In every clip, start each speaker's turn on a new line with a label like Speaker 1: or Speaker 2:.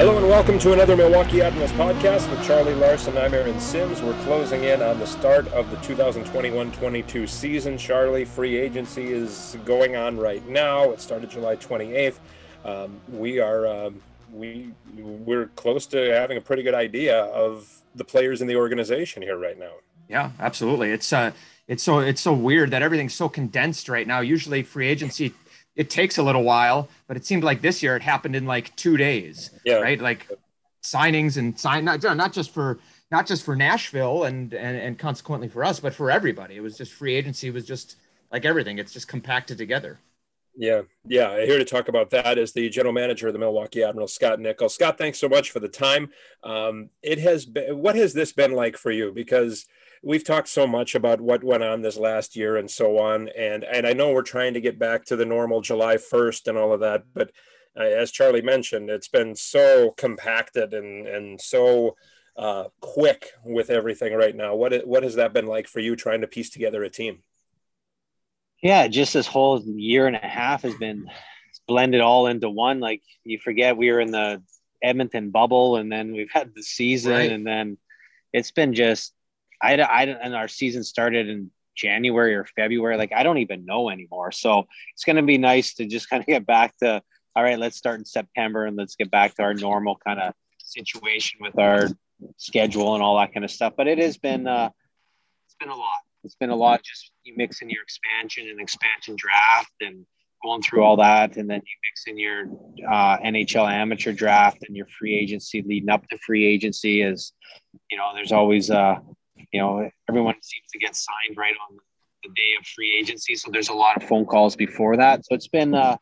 Speaker 1: Hello and welcome to another Milwaukee Admirals podcast with Charlie Larson. I'm Aaron Sims. We're closing in on the start of the 2021-22 season. Charlie, free agency is going on right now. It started July 28th. Um, we are um, we we're close to having a pretty good idea of the players in the organization here right now.
Speaker 2: Yeah, absolutely. It's uh, it's so it's so weird that everything's so condensed right now. Usually, free agency it takes a little while, but it seemed like this year it happened in like two days. Yeah. Right. Like signings and sign not not just for not just for Nashville and and and consequently for us, but for everybody. It was just free agency was just like everything. It's just compacted together.
Speaker 1: Yeah, yeah. Here to talk about that is the general manager of the Milwaukee Admirals, Scott Nichols. Scott, thanks so much for the time. Um, it has been. What has this been like for you? Because we've talked so much about what went on this last year and so on, and and I know we're trying to get back to the normal July first and all of that, but uh, as Charlie mentioned, it's been so compacted and and so uh, quick with everything right now. What what has that been like for you trying to piece together a team?
Speaker 3: Yeah, just this whole year and a half has been blended all into one. Like you forget we were in the Edmonton bubble, and then we've had the season, right. and then it's been just I, I and our season started in January or February. Like I don't even know anymore. So it's going to be nice to just kind of get back to all right. Let's start in September and let's get back to our normal kind of situation with our schedule and all that kind of stuff. But it has been uh, it's been a lot it's been a lot just you mix in your expansion and expansion draft and going through all that and then you mix in your uh, nhl amateur draft and your free agency leading up to free agency is you know there's always uh you know everyone seems to get signed right on the day of free agency so there's a lot of phone calls before that so it's been uh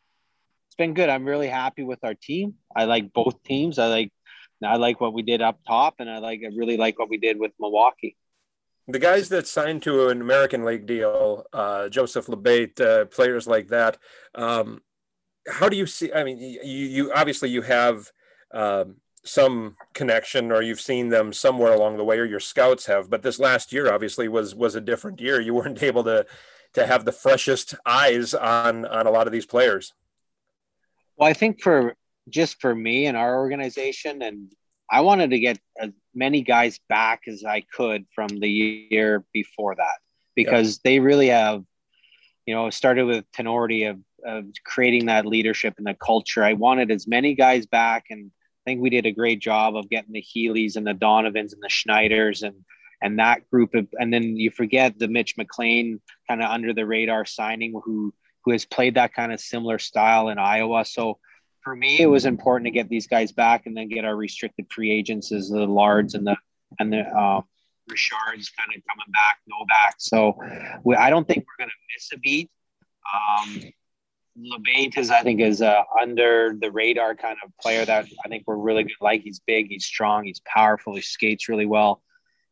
Speaker 3: it's been good i'm really happy with our team i like both teams i like i like what we did up top and i like i really like what we did with milwaukee
Speaker 1: the guys that signed to an American League deal, uh, Joseph LaBate, uh, players like that. Um, how do you see? I mean, you, you obviously you have um, some connection, or you've seen them somewhere along the way, or your scouts have. But this last year, obviously, was was a different year. You weren't able to to have the freshest eyes on on a lot of these players.
Speaker 3: Well, I think for just for me and our organization, and I wanted to get as many guys back as I could from the year before that because they really have, you know, started with Tinordi of, of creating that leadership and the culture. I wanted as many guys back, and I think we did a great job of getting the Healey's and the Donovans and the Schneiders and and that group of, and then you forget the Mitch McLain kind of under the radar signing who who has played that kind of similar style in Iowa. So for me, it was important to get these guys back and then get our restricted free agents as the Allards and the and the uh, Richards kind of coming back, no back. So we, I don't think we're going to miss a beat. Um, LaBate is, I think, is a under the radar kind of player that I think we're really good. Like he's big, he's strong, he's powerful, he skates really well.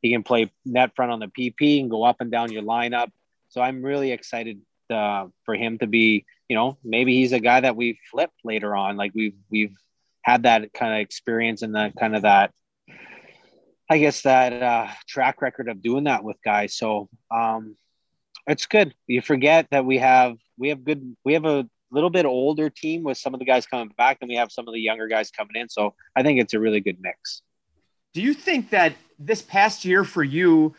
Speaker 3: He can play net front on the PP and go up and down your lineup. So I'm really excited uh, for him to be, you know, maybe he's a guy that we flip later on. Like we've we've had that kind of experience and that kind of that, I guess that uh, track record of doing that with guys. So um, it's good. You forget that we have we have good we have a little bit older team with some of the guys coming back, and we have some of the younger guys coming in. So I think it's a really good mix.
Speaker 2: Do you think that this past year for you?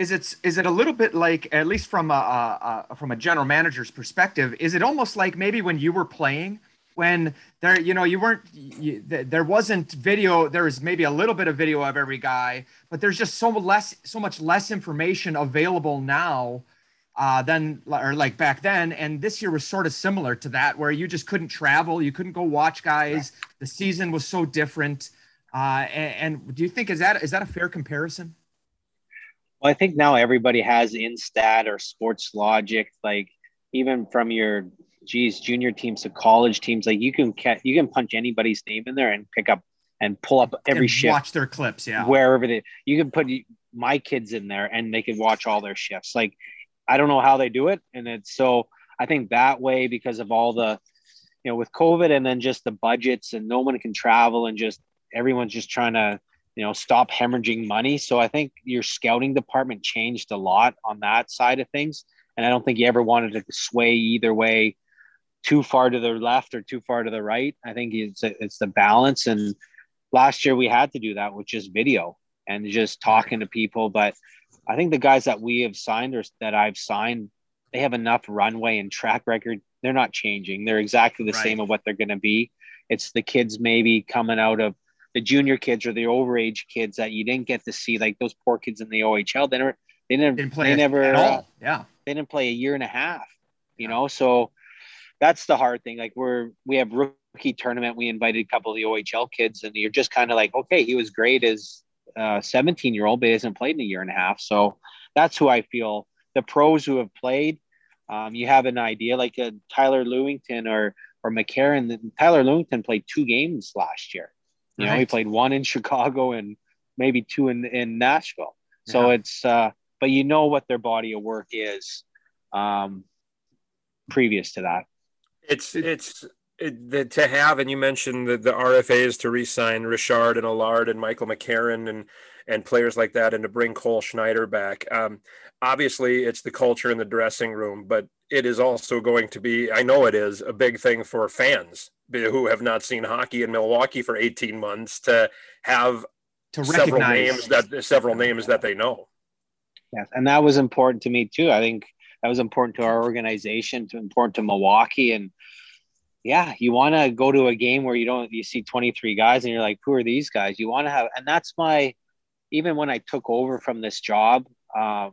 Speaker 2: is it is it a little bit like at least from a, a, a, from a general manager's perspective is it almost like maybe when you were playing when there you know you weren't you, there wasn't video there was maybe a little bit of video of every guy but there's just so less so much less information available now uh, than or like back then and this year was sort of similar to that where you just couldn't travel you couldn't go watch guys the season was so different uh, and, and do you think is that is that a fair comparison
Speaker 3: well, I think now everybody has Instat or Sportlogiq, like even from your geez junior teams to college teams, like you can you can punch anybody's name in there and pick up and pull up every and shift.
Speaker 2: Watch their clips, yeah.
Speaker 3: Wherever they, you can put my kids in there and they can watch all their shifts. Like I don't know how they do it, and it's so I think that way because of all the, you know, with COVID and then just the budgets and no one can travel and just everyone's just trying to you know, stop hemorrhaging money. So I think your scouting department changed a lot on that side of things. And I don't think you ever wanted to sway either way too far to the left or too far to the right. I think it's it's the balance and last year we had to do that with just video and just talking to people. But I think the guys that we have signed or that I've signed, they have enough runway and track record. They're not changing. They're exactly the right. same of what they're going to be. It's the kids maybe coming out of the junior kids or the overage kids that you didn't get to see, like those poor kids in the OHL. They never, they never, didn't play they never, at all.
Speaker 2: yeah,
Speaker 3: they didn't play a year and a half. You yeah. know, so that's the hard thing. Like we're we have rookie tournament. We invited a couple of the OHL kids, and you're just kind of like, okay, he was great as a 17 year old, but he hasn't played in a year and a half. So that's who I feel. The pros who have played, um, you have an idea, like a Tyler Lewington or or McCarron. Tyler Lewington played two games last year. You right. know, he played one in Chicago and maybe two in in Nashville. So yeah. it's, uh, but you know what their body of work is um, previous to that.
Speaker 1: It's it's it, the, to have, and you mentioned the, the RFAs to re-sign Richard and Allard and Michael McCarron and and players like that, and to bring Cole Schneider back. Um, obviously, it's the culture in the dressing room, but it is also going to be, I know it is, a big thing for fans who have not seen hockey in Milwaukee for 18 months to have to several names that several names that they know.
Speaker 3: Yes, and that was important to me too. I think that was important to our organization, to important to Milwaukee, and yeah, you want to go to a game where you don't you see 23 guys and you're like, who are these guys? You want to have, and that's my even when I took over from this job um,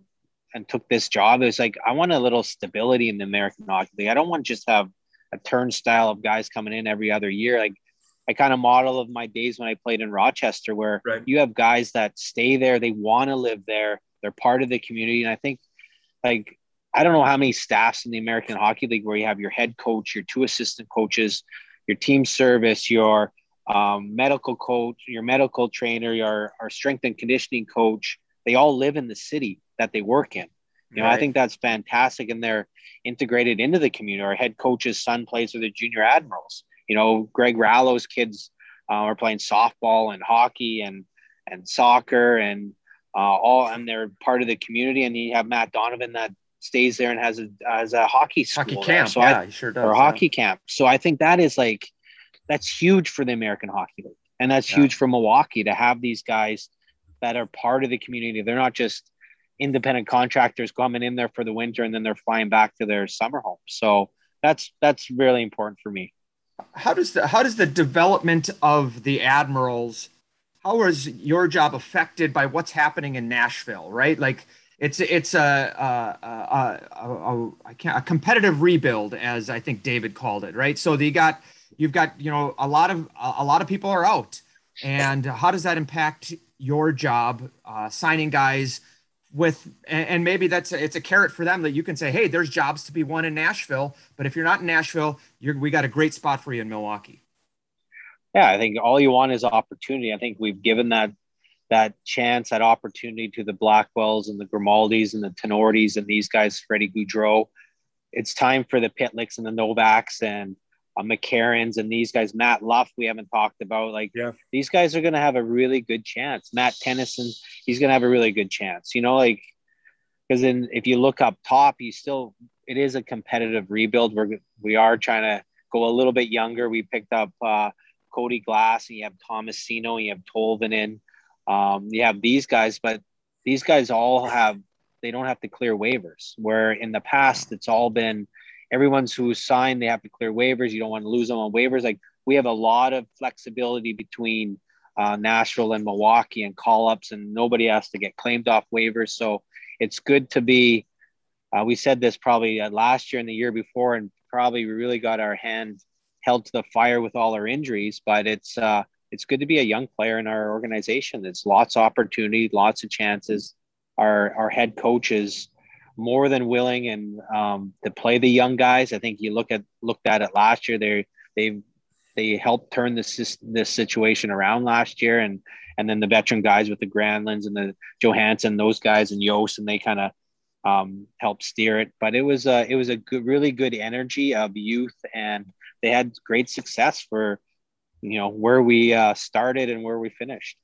Speaker 3: and took this job, it was like I want a little stability in the American Hockey League. I don't want to just have a turnstile of guys coming in every other year. Like I kind of model of my days when I played in Rochester, where right. you have guys that stay there, they want to live there, they're part of the community, and I think like I don't know how many staffs in the American Hockey League where you have your head coach, your two assistant coaches, your team service, your um, medical coach, your medical trainer, your our strength and conditioning coach. They all live in the city that they work in. You know, right. I think that's fantastic, and they're integrated into the community. Our head coach's son plays with the Junior Admirals. You know, Greg Rallo's kids uh, are playing softball and hockey and and soccer and uh, all, and they're part of the community. And you have Matt Donovan that stays there and has a has a hockey school
Speaker 2: hockey camp.
Speaker 3: So
Speaker 2: yeah,
Speaker 3: I,
Speaker 2: he sure does.
Speaker 3: Or yeah. hockey camp. So I think that is like that's huge for the American Hockey League, and that's yeah. huge for Milwaukee to have these guys that are part of the community. They're not just independent contractors coming in there for the winter and then they're flying back to their summer home. So that's that's really important for me.
Speaker 2: How does the how does the development of the admirals? How is your job affected by what's happening in Nashville? Right, like it's it's a, a, a, a, competitive rebuild, as I think David called it. Right, so you got you've got you know a lot of a lot of people are out, and how does that impact your job uh, signing guys? with and maybe that's a, it's a carrot for them that you can say hey there's jobs to be won in nashville but if you're not in nashville you're we got a great spot for you in milwaukee
Speaker 3: yeah i think all you want is opportunity i think we've given that that chance that opportunity to the blackwells and the grimaldis and the Tinordis and these guys freddie gaudreau it's time for the pitlicks and the novaks and uh, McCarron's and these guys, Matt Luff, we haven't talked about. Like, yeah. these guys are going to have a really good chance. Matt Tennyson, he's going to have a really good chance. You know, like, because then if you look up top, you still, it is a competitive rebuild. We're, we are trying to go a little bit younger. We picked up uh, Cody Glass, and you have Tomasino, and you have Tolvanen. Um, you have these guys, but these guys all have, they don't have to clear waivers. Where in the past, it's all been, everyone's who's signed, they have to clear waivers. You don't want to lose them on waivers. Like we have a lot of flexibility between uh, Nashville and Milwaukee and call ups, and nobody has to get claimed off waivers. So it's good to be. Uh, we said this probably uh, last year and the year before, and probably we really got our hand held to the fire with all our injuries. But it's uh, it's good to be a young player in our organization. It's lots of opportunity, lots of chances. Our our head coaches more than willing and um, to play the young guys. I think you look at looked at it last year. They they they helped turn this this situation around last year, and and then the veteran guys with the Granlunds and the Johansson, those guys and Yost, and they kind of um, helped steer it. But it was a it was a good, really good energy of youth, and they had great success for you know where we uh, started and where we finished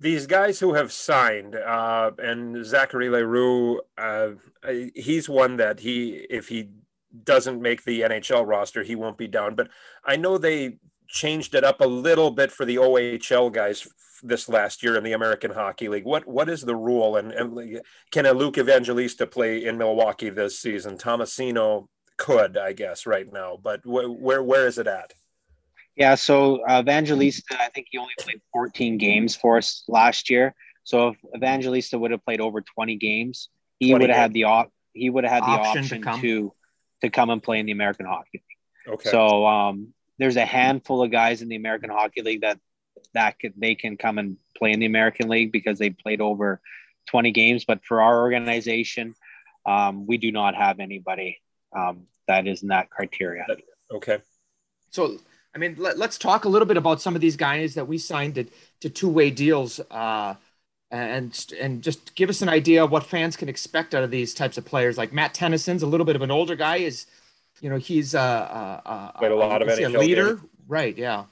Speaker 1: these guys who have signed, uh, and Zachary L'Heureux, uh, he's one that he, if he doesn't make the NHL roster, he won't be down. But I know they changed it up a little bit for the OHL guys this last year in the American Hockey League. What what is the rule? And, and can a Luke Evangelista play in Milwaukee this season? Tomasino could, I guess, right now. But wh- where where is it at?
Speaker 3: Yeah, so uh, Evangelista, I think he only played 14 games for us last year. So if Evangelista would have played over 20 games, he would have had the op- he would have had the option, option to, to, to come and play in the American Hockey League. Okay. So um, there's a handful of guys in the American Hockey League that that could, they can come and play in the American League because they played over 20 games. But for our organization, um, we do not have anybody um, that is in that criteria.
Speaker 1: Okay.
Speaker 2: So, I mean, let, us talk a little bit about some of these guys that we signed to, to two way deals. Uh, and and just give us an idea of what fans can expect out of these types of players. Like Matt Tennyson's a little bit of an older guy. Is you know he's uh, uh, uh
Speaker 1: a lot of NHL
Speaker 2: a leader, games. right? Yeah.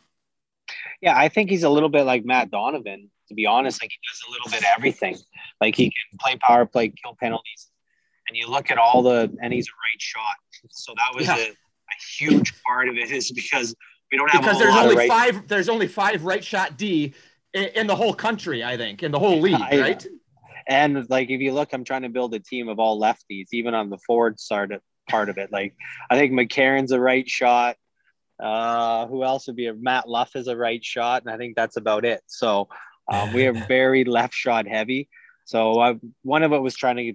Speaker 3: Yeah, I think he's a little bit like Matt Donovan. To be honest, like he does a little bit of everything. Like he can play power play, kill penalties, and you look at all the and he's a right shot. So that was yeah. a, a, huge part of it is because we don't have
Speaker 2: because there's only right... five. There's only five right shot D in, in, the whole country. I think in the whole league, I, right?
Speaker 3: And like if you look, I'm trying to build a team of all lefties, even on the forward side part of it. Like I think McCarron's a right shot. Uh, who else would be a Matt Luff is a right shot, and I think that's about it. So um, we are very left shot heavy. So I, one of it was trying to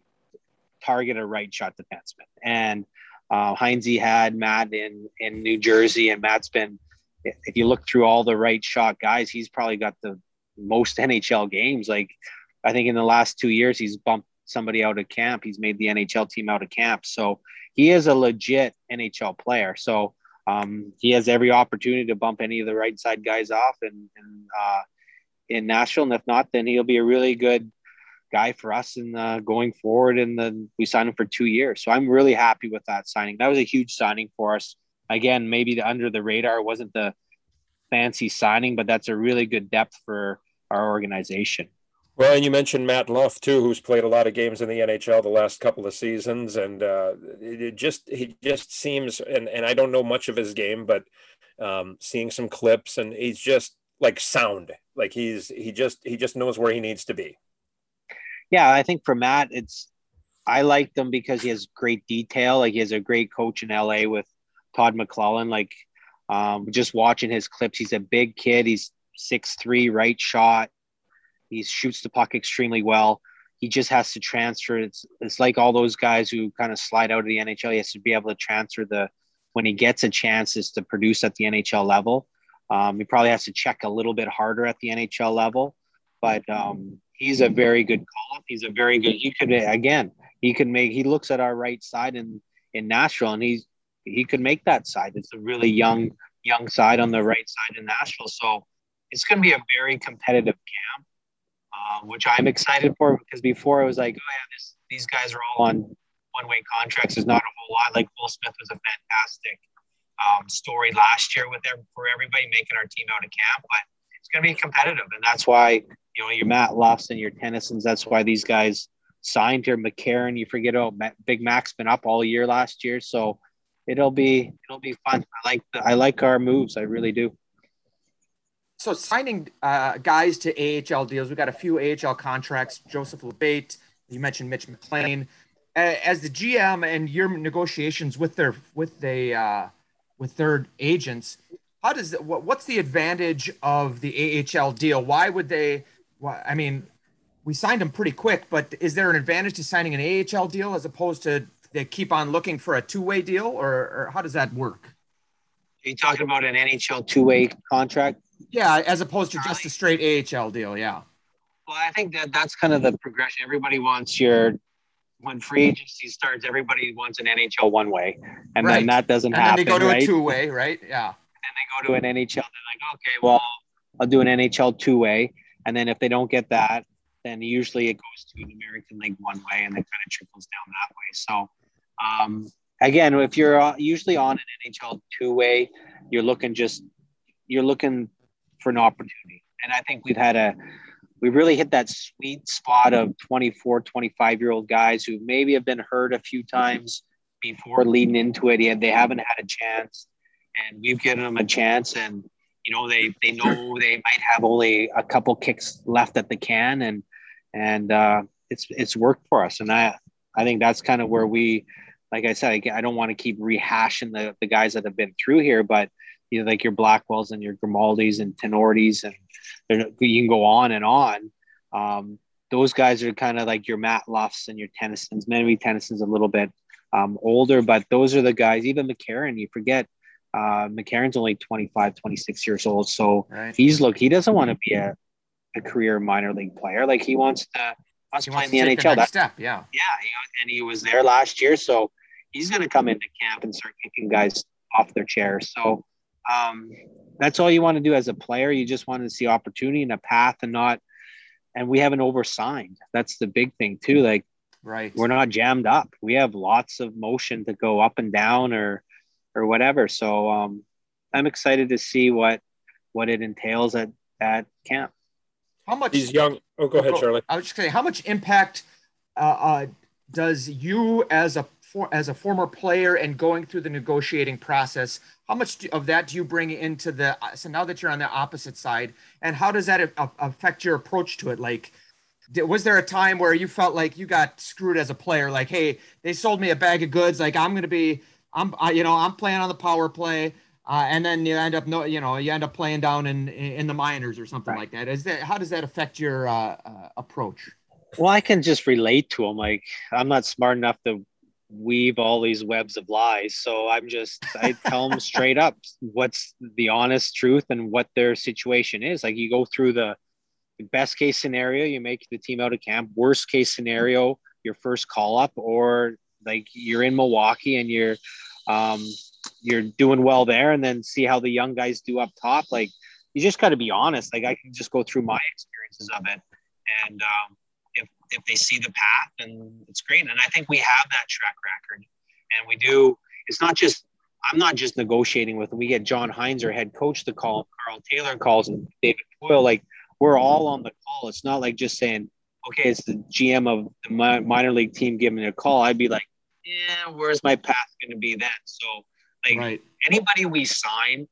Speaker 3: target a right shot defenseman, and uh, Hynes had Matt in in New Jersey, and Matt's been. If you look through all the right shot guys, he's probably got the most NHL games. Like I think in the last two years, he's bumped somebody out of camp. He's made the NHL team out of camp. So he is a legit NHL player. So um, he has every opportunity to bump any of the right side guys off and, and uh, in Nashville. And if not, then he'll be a really good guy for us in uh, going forward. And then we signed him for two years. So I'm really happy with that signing. That was a huge signing for us. Again, maybe the, under the radar wasn't the fancy signing, but that's a really good depth for our organization.
Speaker 1: Well, and you mentioned Matt Luff too, who's played a lot of games in the NHL the last couple of seasons, and uh, it just he just seems, and and I don't know much of his game, but um, seeing some clips, and he's just like sound, like he's he just he just knows where he needs to be.
Speaker 3: Yeah, I think for Matt, it's I like them because he has great detail. Like he has a great coach in LA with Todd McLellan. Like um, just watching his clips, he's a big kid. He's six three, right shot he shoots the puck extremely well. He just has to transfer. It's it's like all those guys who kind of slide out of the NHL. He has to be able to transfer the when he gets a chance is to produce at the NHL level. Um, he probably has to check a little bit harder at the NHL level, but um, he's a very good. He's a very good. He could again. He could make. He looks at our right side in in Nashville, and he's he could make that side. It's a really young young side on the right side in Nashville. So it's going to be a very competitive camp um, which I'm excited for because before it was like, oh yeah, this, these guys are all on one-way contracts. There's not a whole lot. Like Will Smith was a fantastic um, story last year with for everybody making our team out of camp, but it's going to be competitive, and that's why you know your Matt Luffs and your Tennysons. That's why these guys signed here. McCarron, you forget oh Big Mac's been up all year last year, so it'll be it'll be fun. I like the, I like our moves. I really do
Speaker 2: so signing uh, guys to AHL deals, we got a few AHL contracts. Joseph LaBate, you mentioned Mitch McLain. As the GM and your negotiations with their with the uh, with their agents, how does what, what's the advantage of the AHL deal? Why would they? Why, I mean, we signed them pretty quick, but is there an advantage to signing an AHL deal as opposed to they keep on looking for a two way deal, or, or how does that work?
Speaker 3: Are you talking about an NHL two way contract?
Speaker 2: Yeah, as opposed to just a straight AHL deal. Yeah.
Speaker 3: Well, I think that that's kind of the progression. Everybody wants your when free agency starts, everybody wants an NHL one way, and right. then that doesn't
Speaker 2: and
Speaker 3: happen.
Speaker 2: And they go to
Speaker 3: right?
Speaker 2: a two way, right? Yeah.
Speaker 3: And they go to an NHL. They're like, okay, well, I'll do an NHL two way, and then if they don't get that, then usually it goes to an American League one way, and it kind of trickles down that way. So, um, again, if you're usually on an NHL two way, you're looking just you're looking for an opportunity. And I think we've had a, we really hit that sweet spot of 24, 25 year old guys who maybe have been hurt a few times before leading into it. Yet they haven't had a chance. And we've given them a chance. And you know they they know they might have only a couple kicks left at the can, and and uh, it's it's worked for us. And I I think that's kind of where we, like I said, I, I don't want to keep rehashing the the guys that have been through here, but you know, like your Blackwells and your Grimaldis and Tinordis, and you can go on and on. Um, those guys are kind of like your Matt Luffs and your Tennysons. Maybe Tennyson's a little bit um, older, but those are the guys. Even McCarron you forget uh, McCarron's only 25, 26 years old. So right. he's look, he doesn't want to be a, a career minor league player. Like he wants to wants to play in the NHL.
Speaker 2: The step, yeah,
Speaker 3: yeah, and he was there last year, so he's going to come into camp and start kicking guys off their chairs. So um, that's all you want to do as a player. You just want to see opportunity and a path, and not. And we haven't oversigned. That's the big thing too. Like,
Speaker 2: right,
Speaker 3: we're not jammed up. We have lots of motion to go up and down, or or whatever. So um, I'm excited to see what what it entails at at camp.
Speaker 1: How much? He's young. Oh, go ahead, Charlie.
Speaker 2: I was just saying, how much impact uh, uh, does you as a for, as a former player and going through the negotiating process? How much do, of that do you bring into the? So now that you're on the opposite side, and how does that affect your approach to it? Like, was there a time where you felt like you got screwed as a player? Like, hey, they sold me a bag of goods. Like, I'm going to be I'm, I, you know, I'm playing on the power play, uh, and then you end up, no, you know, you end up playing down in in the minors or something right. like that. Is that how does that affect your uh, uh, approach?
Speaker 3: Well, I can just relate to them. Like I'm not smart enough to weave all these webs of lies, so I'm just I tell them straight up what's the honest truth and what their situation is. Like you go through the best case scenario, you make the team out of camp. Worst case scenario, your first call up, or like you're in Milwaukee and you're um, you're doing well there, and then see how the young guys do up top. Like you just got to be honest. Like I can just go through my experiences of it, and um, if if they see the path, then it's great. And I think we have that track record, and we do. It's not just I'm not just negotiating with. We get John Hynes, our head coach, to call. Carl Taylor calls, and David Poile. Like we're all on the call. It's not like just saying, okay, it's the GM of the minor league team giving a call. I'd be like, yeah, where's my path going to be then? So, like right. anybody we sign,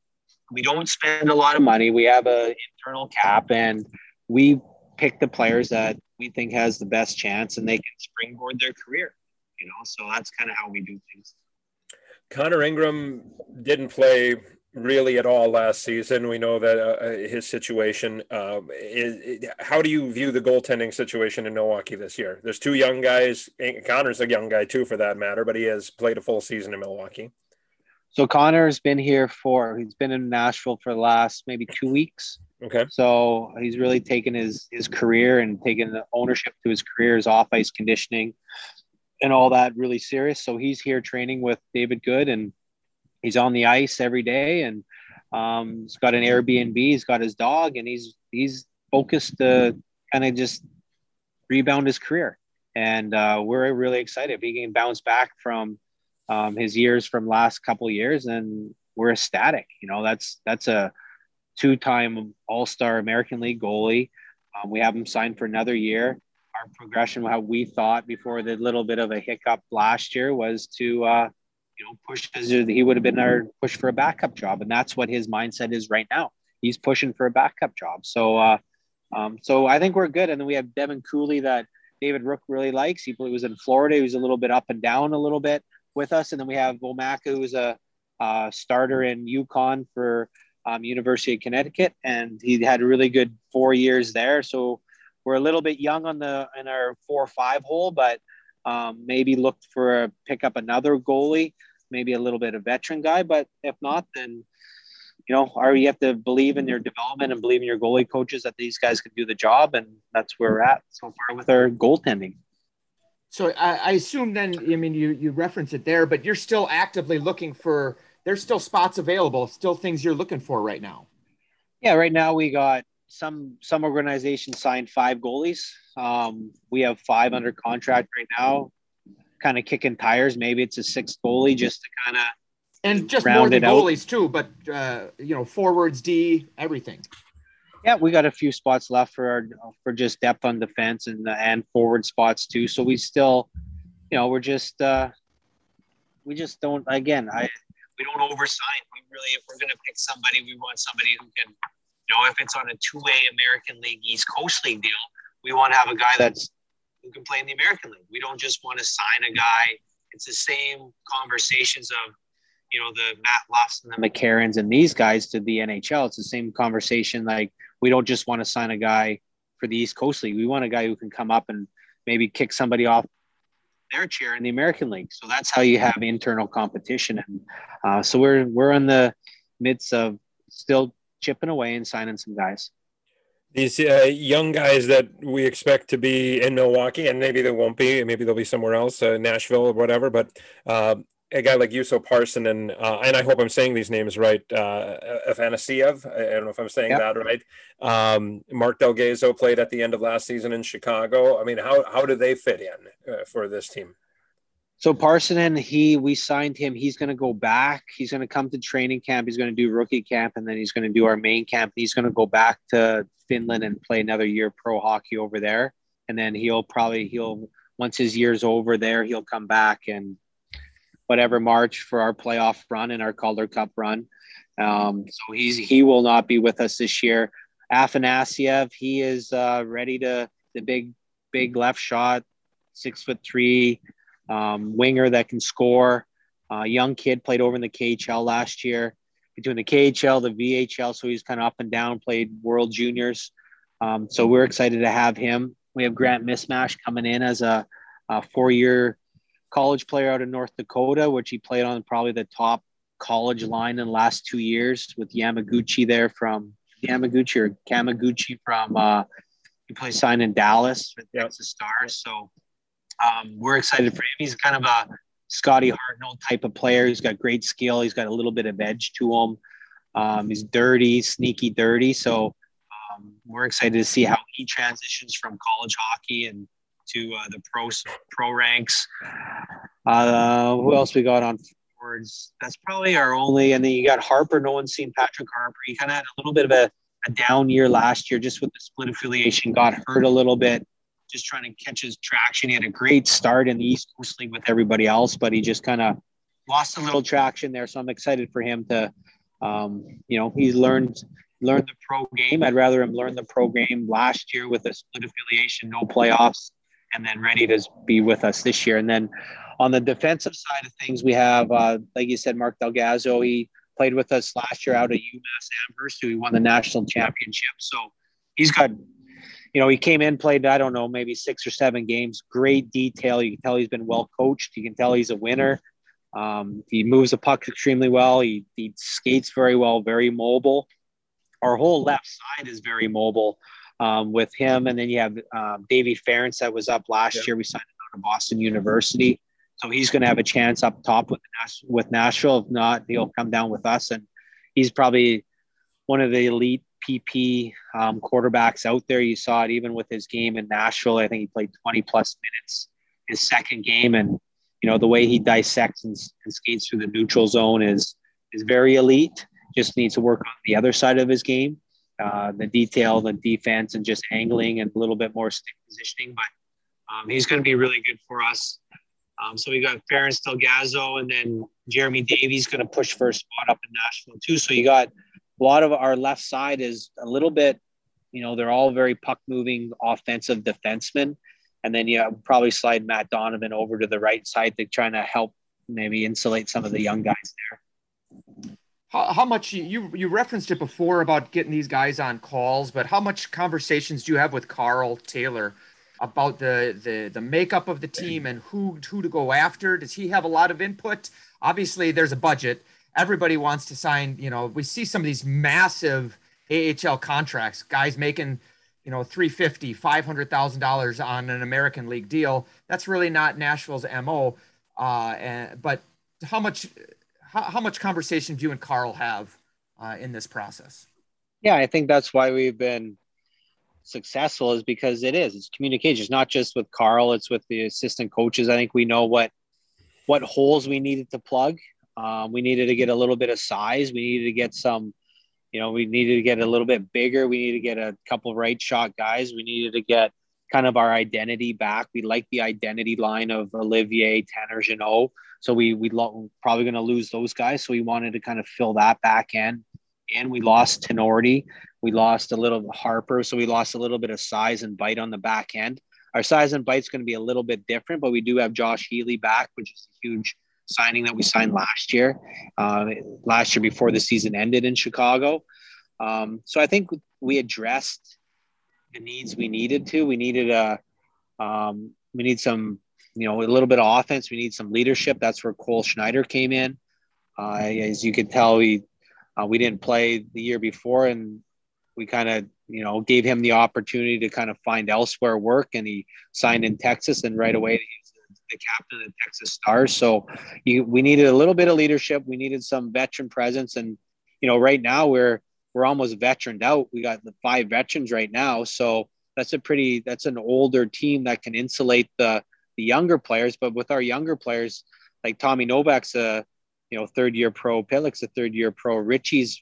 Speaker 3: we don't spend a lot of money. We have a internal cap, and we pick the players that we think has the best chance, and they can springboard their career. You know, so that's kind of how we do things.
Speaker 1: Connor Ingram didn't play really at all last season. We know that uh, uh his situation. Um, is, how do you view the goaltending situation in Milwaukee this year? There's two young guys. Connor's a young guy too, for that matter, but he has played a full season in Milwaukee.
Speaker 3: So Connor's been here for. He's been in Nashville for the last maybe two weeks.
Speaker 1: Okay.
Speaker 3: So he's really taken his his career and taken the ownership to his career, his off ice conditioning, and all that really serious. So he's here training with David Good and he's on the ice every day and um, he's got an Airbnb, he's got his dog, and he's he's focused to kind of just rebound his career. And uh, we're really excited. If he can bounce back from um, his years from last couple years, and we're ecstatic. You know, that's that's a two-time All-Star American League goalie. Um, we have him signed for another year. Our progression, how we thought before the little bit of a hiccup last year, was to uh, you know, push he would have been our push for a backup job, and that's what his mindset is right now. He's pushing for a backup job. So, uh, um, so I think we're good. And then we have Devin Cooley that David Rook really likes. He was in Florida. He was a little bit up and down a little bit with us. And then we have Vomacka, who's a, a starter in UConn for um, University of Connecticut, and he had a really good four years there. So we're a little bit young on the in our four or five hole, but um, maybe look for a, pick up another goalie maybe a little bit of veteran guy. But if not, then you know, are you have to believe in your development and believe in your goalie coaches that these guys can do the job, and that's where we're at so far with our goaltending.
Speaker 2: So I, I assume then, I mean, you you reference it there, but you're still actively looking for. There's still spots available, still things you're looking for right now.
Speaker 3: Yeah, right now we got some some organizations signed five goalies. Um, we have five under contract right now kind of kicking tires. Maybe it's a sixth goalie just to kind of
Speaker 2: and just more than goalies out. too, but uh, you know, forwards, D, everything.
Speaker 3: Yeah, we got a few spots left for our for just depth on defense and and forward spots too. So we still, you know, we're just uh, we just don't. Again, I we don't oversign. We really, if we're going to pick somebody, we want somebody who can, you know, if it's on a two-way American League East Coast League deal, we want to have a guy that's who can play in the American League. We don't just want to sign a guy. It's the same conversations of, you know, the Matt Luffs and the McCarrons and these guys to the NHL. It's the same conversation. Like we don't just want to sign a guy for the East Coast League. We want a guy who can come up and maybe kick somebody off their chair in the American League. So that's how you have internal competition. And uh, so we're we're in the midst of still chipping away and signing some guys.
Speaker 1: These uh, young guys that we expect to be in Milwaukee, and maybe they won't be, maybe they'll be somewhere else, uh, Nashville or whatever. But uh, a guy like Juuso Parssinen, and uh, and I hope I'm saying these names right. Uh, Afanasiev, I don't know if I'm saying yep. that right. Um, Marc Del Gaizo played at the end of last season in Chicago. I mean, how how do they fit in uh, for this team?
Speaker 3: So Parssinen, he we signed him. He's going to go back. He's going to come to training camp. He's going to do rookie camp, and then he's going to do our main camp. He's going to go back to Finland and play another year pro hockey over there. And then he'll probably he'll once his year's over there, he'll come back and whatever March for our playoff run and our Calder Cup run. Um, so he's he will not be with us this year. Afanasiev, he is uh, ready to the big big left shot, six foot three, um, winger that can score. Uh, young kid played over in the KHL last year between the KHL, the VHL, so he's kind of up and down. Played World Juniors, um, so we're excited to have him. We have Grant Mismash coming in as a, a four-year college player out of North Dakota, which he played on probably the top college line in the last two years with Yamaguchi there from Yamaguchi or Kamaguchi from uh, he plays sign in Dallas with yep. Texas Stars. So um, we're excited for him. He's kind of a Scotty Hartnell type of player. He's got great skill. He's got a little bit of edge to him. Um, he's dirty, sneaky, dirty. So um, we're excited to see how he transitions from college hockey and to uh, the pro pro ranks. Uh, who else we got on forwards? That's probably our only. And then you got Harper. No one's seen Patrick Harper. He kind of had a little bit of a, a down year last year, just with the split affiliation. Got hurt a little bit, just trying to catch his traction. He had a great start in the East Coast League with everybody else, but he just kind of lost a little traction there. So I'm excited for him to, um, you know, he's learned learned the pro game. I'd rather him learn the pro game last year with a split affiliation, no playoffs, and then ready to be with us this year. And then on the defensive side of things, we have, uh, like you said, Marc Del Gaizo. He played with us last year out of UMass Amherst, who he won the national championship. So he's got, you know, he came in, played, I don't know, maybe six or seven games. Great detail. You can tell he's been well coached. You can tell he's a winner. Um, he moves the puck extremely well. He, he skates very well, very mobile. Our whole left side is very mobile um, with him. And then you have um, Davy Farrance that was up last yeah. year. We signed him out of Boston University. So he's going to have a chance up top with with Nashville. If not, he'll come down with us, and he's probably one of the elite PP um, quarterbacks out there. You saw it even with his game in Nashville. I think he played 20 plus minutes his second game, and you know the way he dissects and, and skates through the neutral zone is is very elite. Just needs to work on the other side of his game uh, the detail, the defense, and just angling and a little bit more stick positioning. But um, he's going to be really good for us. Um, so we got Farrance DelGheazo, and then Jeremy Davies going to push for a spot up in Nashville too. So you got a lot of our left side is a little bit, you know, they're all very puck moving offensive defensemen. And then you probably slide Matt Donovan over to the right side to try to help maybe insulate some of the young guys there
Speaker 2: how, how much you you referenced it before about getting these guys on calls, but how much conversations do you have with Carl Taylor about the the the makeup of the team and who who to go after? Does he have a lot of input? Obviously, there's a budget. Everybody wants to sign. You know, we see some of these massive AHL contracts, guys making you know 350 500000 dollars on an american league deal that's really not nashville's mo uh, and, but how much how, how much conversation do you and Carl have uh, in this process?
Speaker 3: Yeah, I think that's why we've been successful is because it is it's communication. It's not just with Carl; it's with the assistant coaches. I think we know what what holes we needed to plug. Um, we needed to get a little bit of size. We needed to get some, you know, we needed to get a little bit bigger. We needed to get a couple right shot guys. We needed to get kind of our identity back. We like the identity line of Olivier, Tanner Jeannot. So we we lo- probably going to lose those guys. So we wanted to kind of fill that back end. And we lost Tinordi. We lost a little Harper. So we lost a little bit of size and bite on the back end. Our size and bite is going to be a little bit different, but we do have Josh Healey back, which is a huge signing that we signed last year, uh, last year before the season ended in Chicago. Um, so I think we addressed the needs we needed to. We needed a, um, we need some, you know, a little bit of offense. We need some leadership. That's where Cole Schneider came in. Uh, as you can tell, we uh, we didn't play the year before, and we kind of, you know, gave him the opportunity to kind of find elsewhere work, and he signed in Texas, and right away he's the captain of the Texas Stars. So you, we needed a little bit of leadership. We needed some veteran presence, and you know, right now we're we're almost veteraned out. We got the five veterans right now, so that's a pretty that's an older team that can insulate the the younger players. But with our younger players, like Tommy Novak's a you know third year pro, Pitlick's a third year pro, Richie's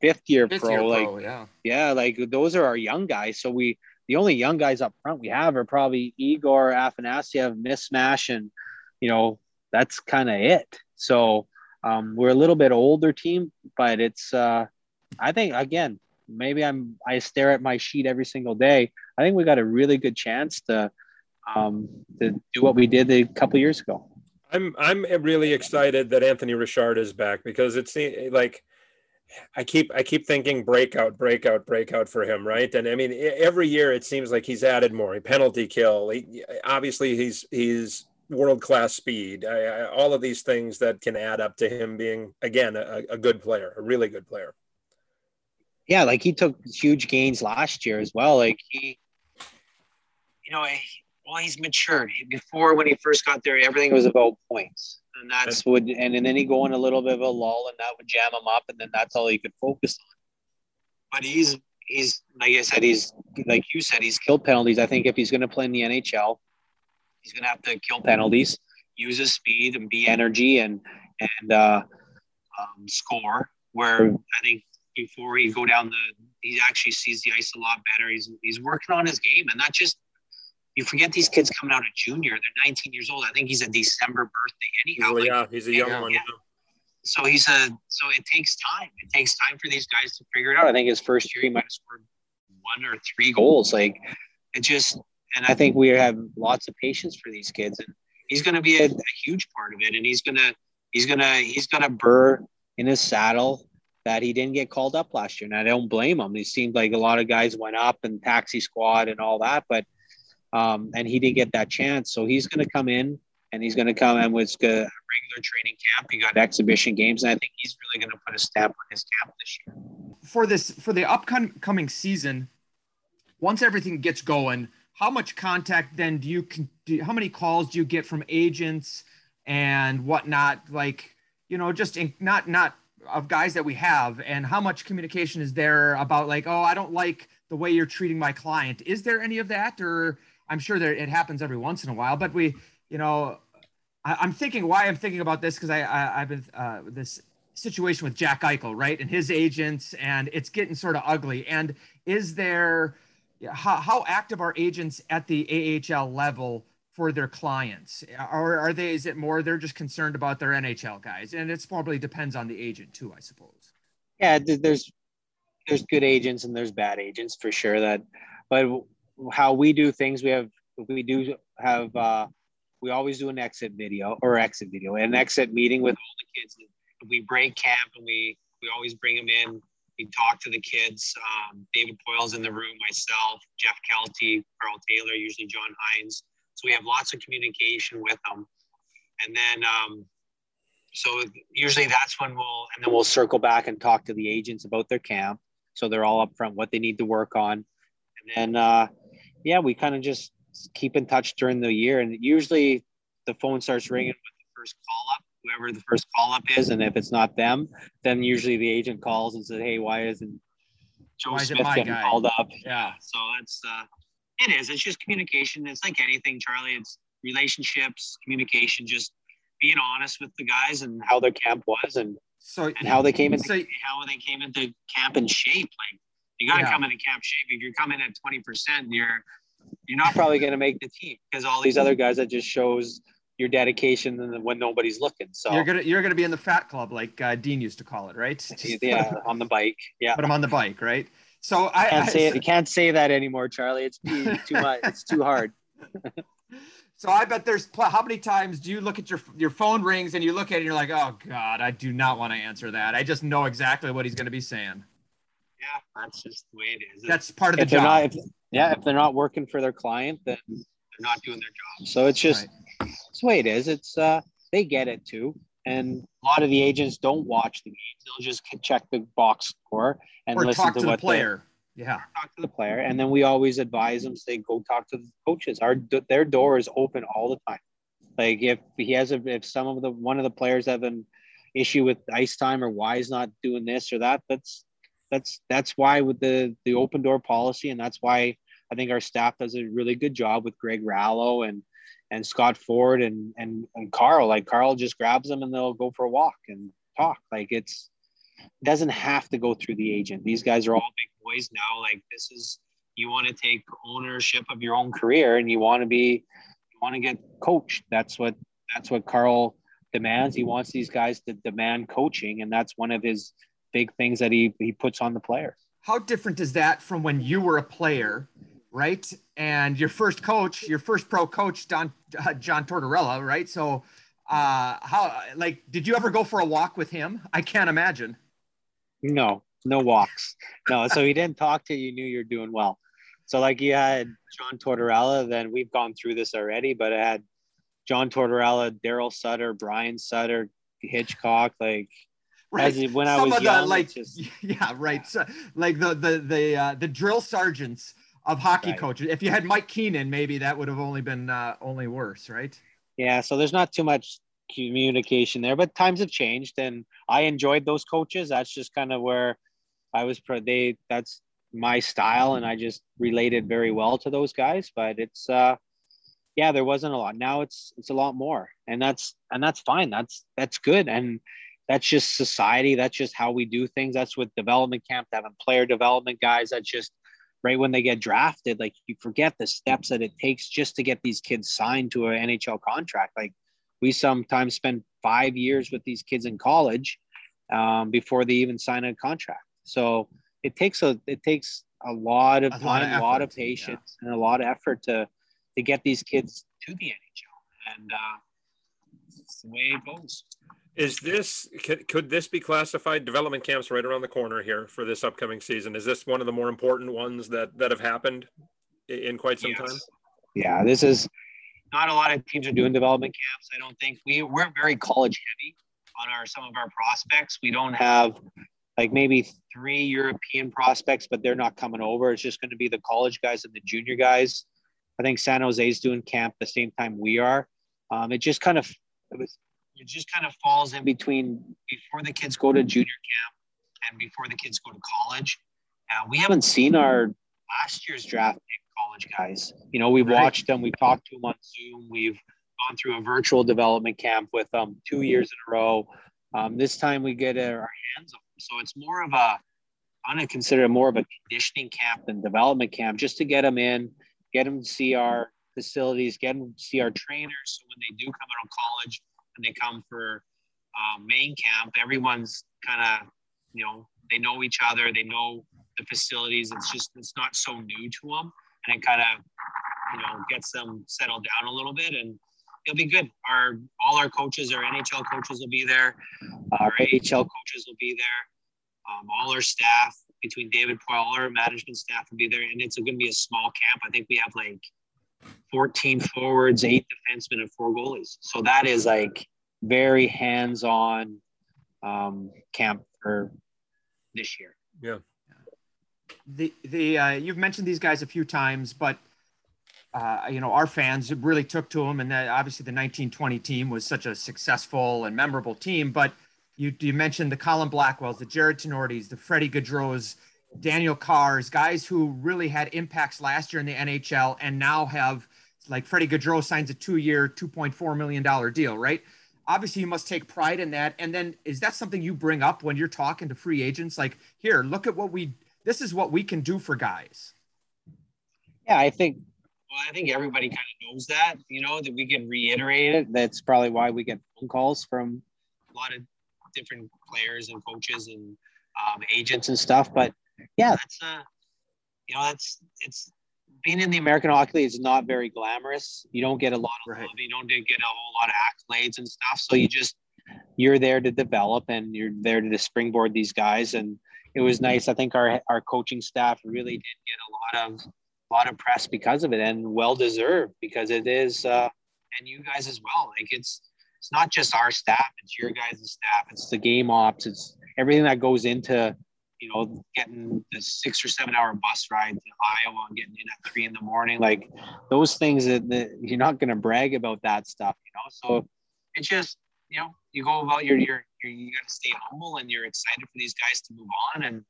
Speaker 3: fifth year fifth pro. Year like pro, yeah, yeah, like those are our young guys. So we the only young guys up front we have are probably Igor Afanasyev, Mismash, and you know that's kind of it. So um, we're a little bit older team, but it's uh, I think again, maybe I'm I stare at my sheet every single day. I think we got a really good chance to um, to do what we did a couple years ago.
Speaker 1: I'm I'm really excited that Anthony Richard is back because it's like I keep I keep thinking breakout, breakout, breakout for him, right? And I mean, every year it seems like he's added more. Penalty kill. He, obviously, he's he's world class speed. I, I, all of these things that can add up to him being again a, a good player, a really good player
Speaker 3: yeah, like he took huge gains last year as well. Like he, you know, well, he's matured. Before when he first got there, everything was about points, and that's what. And, and then he go in a little bit of a lull, and that would jam him up, and then that's all he could focus on. But he's he's like I said, he's like you said, he's killed penalties. I think if he's going to play in the NHL, he's going to have to kill penalties, use his speed, and be energy, and and uh, um, score. Where I think before he go down the he actually sees the ice a lot better. He's he's working on his game, and not just you forget these kids coming out of junior. They're 19 years old. I think he's a December birthday anyhow.
Speaker 1: Well, yeah, he's a young yeah, one. Yeah.
Speaker 3: So he's a so it takes time. It takes time for these guys to figure it out. I think his first year he might have scored one or three goals. Like it just and I think we have lots of patience for these kids and he's going to be a, a huge part of it and he's going to he's going to he's to burr in his saddle that he didn't get called up last year. And I don't blame him. It seemed like a lot of guys went up and taxi squad and all that, but um, and he didn't get that chance. So he's going to come in and he's going to come in with a regular training camp. He got exhibition games, and I think he's really going to put a stamp on his camp this year.
Speaker 2: For this, for the upcoming season, once everything gets going, how much contact then do you, do, how many calls do you get from agents and whatnot? Like, you know, just in, not not of guys that we have and how much communication is there about like oh i don't like the way you're treating my client is there any of that or i'm sure that it happens every once in a while but we you know I, am thinking why i'm thinking about this because I, I have been uh, this situation with jack eichel right and his agents and it's getting sort of ugly. And is there how, how active are agents at the ahl level for their clients? Or are they is it more they're just concerned about their nhl guys? And it's probably depends on the agent too i suppose.
Speaker 3: Yeah there's there's good agents and there's bad agents for sure that but how we do things we have we do have uh we always do an exit video or exit video an exit meeting with all the kids we break camp and we we always bring them in we talk to the kids um, david poile's in the room myself jeff kealty carl taylor usually john hynes so we have lots of communication with them. And then, um, so usually that's when we'll, and then we'll circle back and talk to the agents about their camp. So they're all upfront what they need to work on. And then, uh, yeah, we kind of just keep in touch during the year. And usually the phone starts ringing with the first call up, whoever the first call up is. And if it's not them, then usually the agent calls and says, Hey, why isn't Joe why Smith getting guy? called up? Yeah. So that's, uh, it is. It's just communication. It's like anything, Charlie. It's relationships, communication, just being honest with the guys and how their camp was and so and how they came into so, how they came into camp in shape. Like you got to yeah. come into camp shape. If you're coming at twenty percent, you're you're not probably going to make the team because all these other guys that just shows your dedication and when nobody's looking. So
Speaker 2: you're gonna you're gonna be in the fat club like uh, Dean used to call it, right?
Speaker 3: yeah, on the bike. Yeah,
Speaker 2: but I'm on the bike, right? So I
Speaker 3: can't I, say you can't say that anymore, Charlie. It's too, too much. It's too hard.
Speaker 2: so I bet there's how many times do you look at your your phone rings and you look at it and you're like, oh God, I do not want to answer that. I just know exactly what he's going to be saying.
Speaker 3: Yeah, that's just the way it is.
Speaker 2: That's part of the job.
Speaker 3: Not, if, yeah, if they're not working for their client, then they're not doing their job. So it's just right. it's the way it is. It's uh they get it too. And a lot of the agents don't watch the games. They'll just check the box score and
Speaker 2: or
Speaker 3: listen to,
Speaker 2: to
Speaker 3: what
Speaker 2: the player. Yeah.
Speaker 3: Talk to the player. And then we always advise them, say, go talk to the coaches. Our their door is open all the time. Like if he has a if some of the one of the players have an issue with ice time or why he's not doing this or that, that's that's that's why with the the open door policy, and that's why I think our staff does a really good job with Greg Rallo and and Scott Ford and and and Karl. Like Karl just grabs them and they'll go for a walk and talk. Like it's it doesn't have to go through the agent. These guys are all big boys now. Like this is you want to take ownership of your own career and you want to be you want to get coached. That's what that's what Karl demands. He wants these guys to demand coaching, and that's one of his big things that he he puts on the players.
Speaker 2: How different is that from when you were a player, right? And your first coach, your first pro coach, Don uh, John Tortorella, right? So, uh, how like did you ever go for a walk with him? I can't imagine.
Speaker 3: No, no walks. No, so he didn't talk to you. You knew you're doing well. So like you had John Tortorella, then we've gone through this already, but I had John Tortorella, Darryl Sutter, Brian Sutter, Hitchcock, like
Speaker 2: right. As when Some was of young, the, like just, yeah, right. So, like the the the uh, the drill sergeants of hockey right. coaches. If you had Mike Keenan, maybe that would have only been uh, only worse, right?
Speaker 3: Yeah. So there's not too much communication there, but times have changed, and I enjoyed those coaches. That's just kind of where I was. Pro- They that's my style, and I just related very well to those guys. But it's uh yeah, there wasn't a lot. Now it's it's a lot more, and that's and that's fine. That's that's good, and that's just society. That's just how we do things. That's with development camp, having player development guys. That's just right when they get drafted. Like you forget the steps that it takes just to get these kids signed to an NHL contract. Like we sometimes spend five years with these kids in college um, before they even sign a contract. So it takes a it takes a lot of a time, lot of a lot of patience, yeah. and a lot of effort to to get these kids to the NHL. And uh, it's the way it goes.
Speaker 1: Is this could, could this be classified development camps right around the corner here for this upcoming season? Is this one of the more important ones that that have happened in quite some yes. time?
Speaker 3: Yeah, this is not a lot of teams are doing development camps. I don't think we we're very college heavy on our some of our prospects. We don't have like maybe three European prospects, but they're not coming over. It's just going to be the college guys and the junior guys. I think San Jose is doing camp the same time we are. Um, it just kind of it just kind of falls in between before the kids go to junior camp and before the kids go to college. Uh, we haven't seen our last year's draft pick college guys. You know, we've right. watched them, we've talked to them on Zoom, we've gone through a virtual development camp with them two years in a row. Um, this time we get our hands on them. So it's more of a, I'm going to consider it more of a conditioning camp than development camp just to get them in, get them to see our facilities, get them to see our trainers. So when they do come out of college, and they come for uh, main camp, everyone's kind of, you know, they know each other, they know the facilities. It's just, it's not so new to them. And it kind of, you know, gets them settled down a little bit and it'll be good. Our, all our coaches, our NHL coaches will be there. Our AHL coaches will be there. Um, all our staff between David Poile, all our management staff will be there. And it's going to be a small camp. I think we have like 14 forwards, eight defensemen, and four goalies. So that is like very hands-on um, camp for this year.
Speaker 1: Yeah.
Speaker 2: The the uh, you've mentioned these guys a few times, but uh, you know our fans really took to them, and that obviously the 1920 team was such a successful and memorable team. But you you mentioned the Colin Blackwells, the Jared Tinordis, the Freddie Gaudreaus, Daniel Carrs, guys who really had impacts last year in the NHL and now have like Freddie Gaudreau signs a two-year, $2.4 million deal, right? Obviously, you must take pride in that. And then is that something you bring up when you're talking to free agents? Like, here, look at what we this is what we can do for guys.
Speaker 3: Yeah, I think Well, I think everybody kind of knows that, you know, that we can reiterate it. That's probably why we get phone calls from a lot of different players and coaches and um, agents and stuff. But yeah, that's uh, you know, that's it's being in the American Hockey League is not very glamorous. You don't get a lot of right. love. You don't get a whole lot of accolades and stuff. So you just you're there to develop and you're there to springboard these guys. And it was nice. I think our our coaching staff really did get a lot of a lot of press because of it, and well deserved because it is. Uh, and you guys as well. Like it's it's not just our staff; it's your guys' staff. It's the game ops. It's everything that goes into you know, getting the six or seven hour bus ride to Iowa and getting in at three in the morning, like those things that, that you're not going to brag about that stuff, you know? So it's just, you know, you go about your, your, your you got to stay humble and you're excited for these guys to move on. And,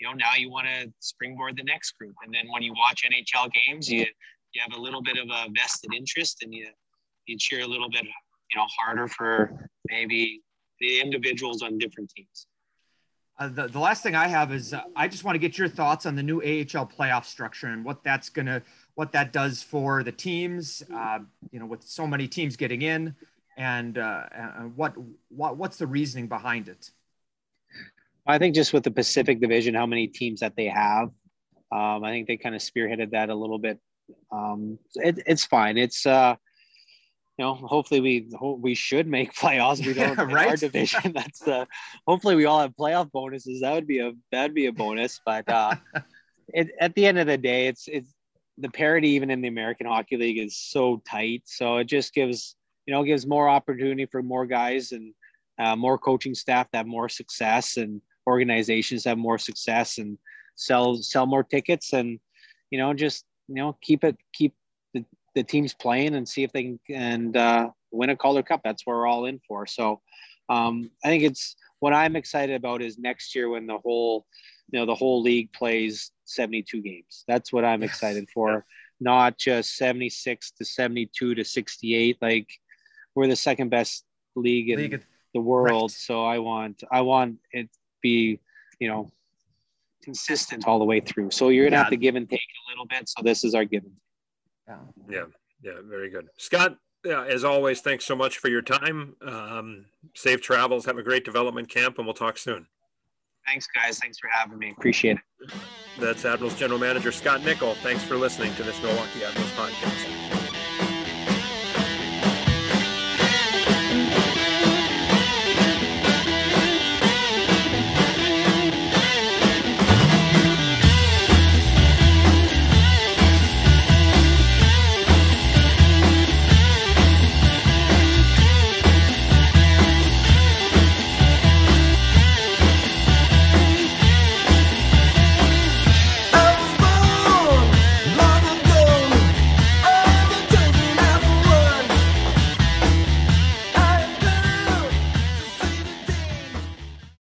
Speaker 3: you know, now you want to springboard the next group. And then when you watch NHL games, you, you have a little bit of a vested interest and you, you cheer a little bit, you know, harder for maybe the individuals on different teams.
Speaker 2: Uh, the, the last thing I have is uh, I just want to get your thoughts on the new AHL playoff structure and what that's gonna what that does for the teams. Uh, you know, with so many teams getting in, and, uh, and what what what's the reasoning behind it?
Speaker 3: I think just with the Pacific Division, how many teams that they have, um, I think they kind of spearheaded that a little bit. Um, it, it's fine. It's uh, you know, hopefully we we should make playoffs. We don't yeah, right? our division. That's the hopefully we all have playoff bonuses. That would be a that'd be a bonus. But uh, it, at the end of the day, it's it's the parity even in the American Hockey League is so tight. So it just gives you know gives more opportunity for more guys and uh, more coaching staff to have more success and organizations have more success and sell sell more tickets and you know just you know keep it keep the teams playing and see if they can and uh, win a Calder Cup. That's what we're all in for. So um, I think it's what I'm excited about is next year when the whole you know the whole league plays 72 games. That's what I'm excited for. Not just 76 to 72 to 68. Like we're the second best league in league. the world. Right. So I want I want it be you know consistent all the way through. So you're gonna yeah. have to give and take a little bit. So this is our give and take.
Speaker 1: Yeah. Yeah. Yeah. Very good. Scott, yeah, as always, thanks so much for your time. Um, safe travels. Have a great development camp, and we'll talk soon.
Speaker 3: Thanks, guys. Thanks for having me. Appreciate it.
Speaker 1: That's Admirals General Manager Scott Nichol. Thanks for listening to this Milwaukee Admirals podcast.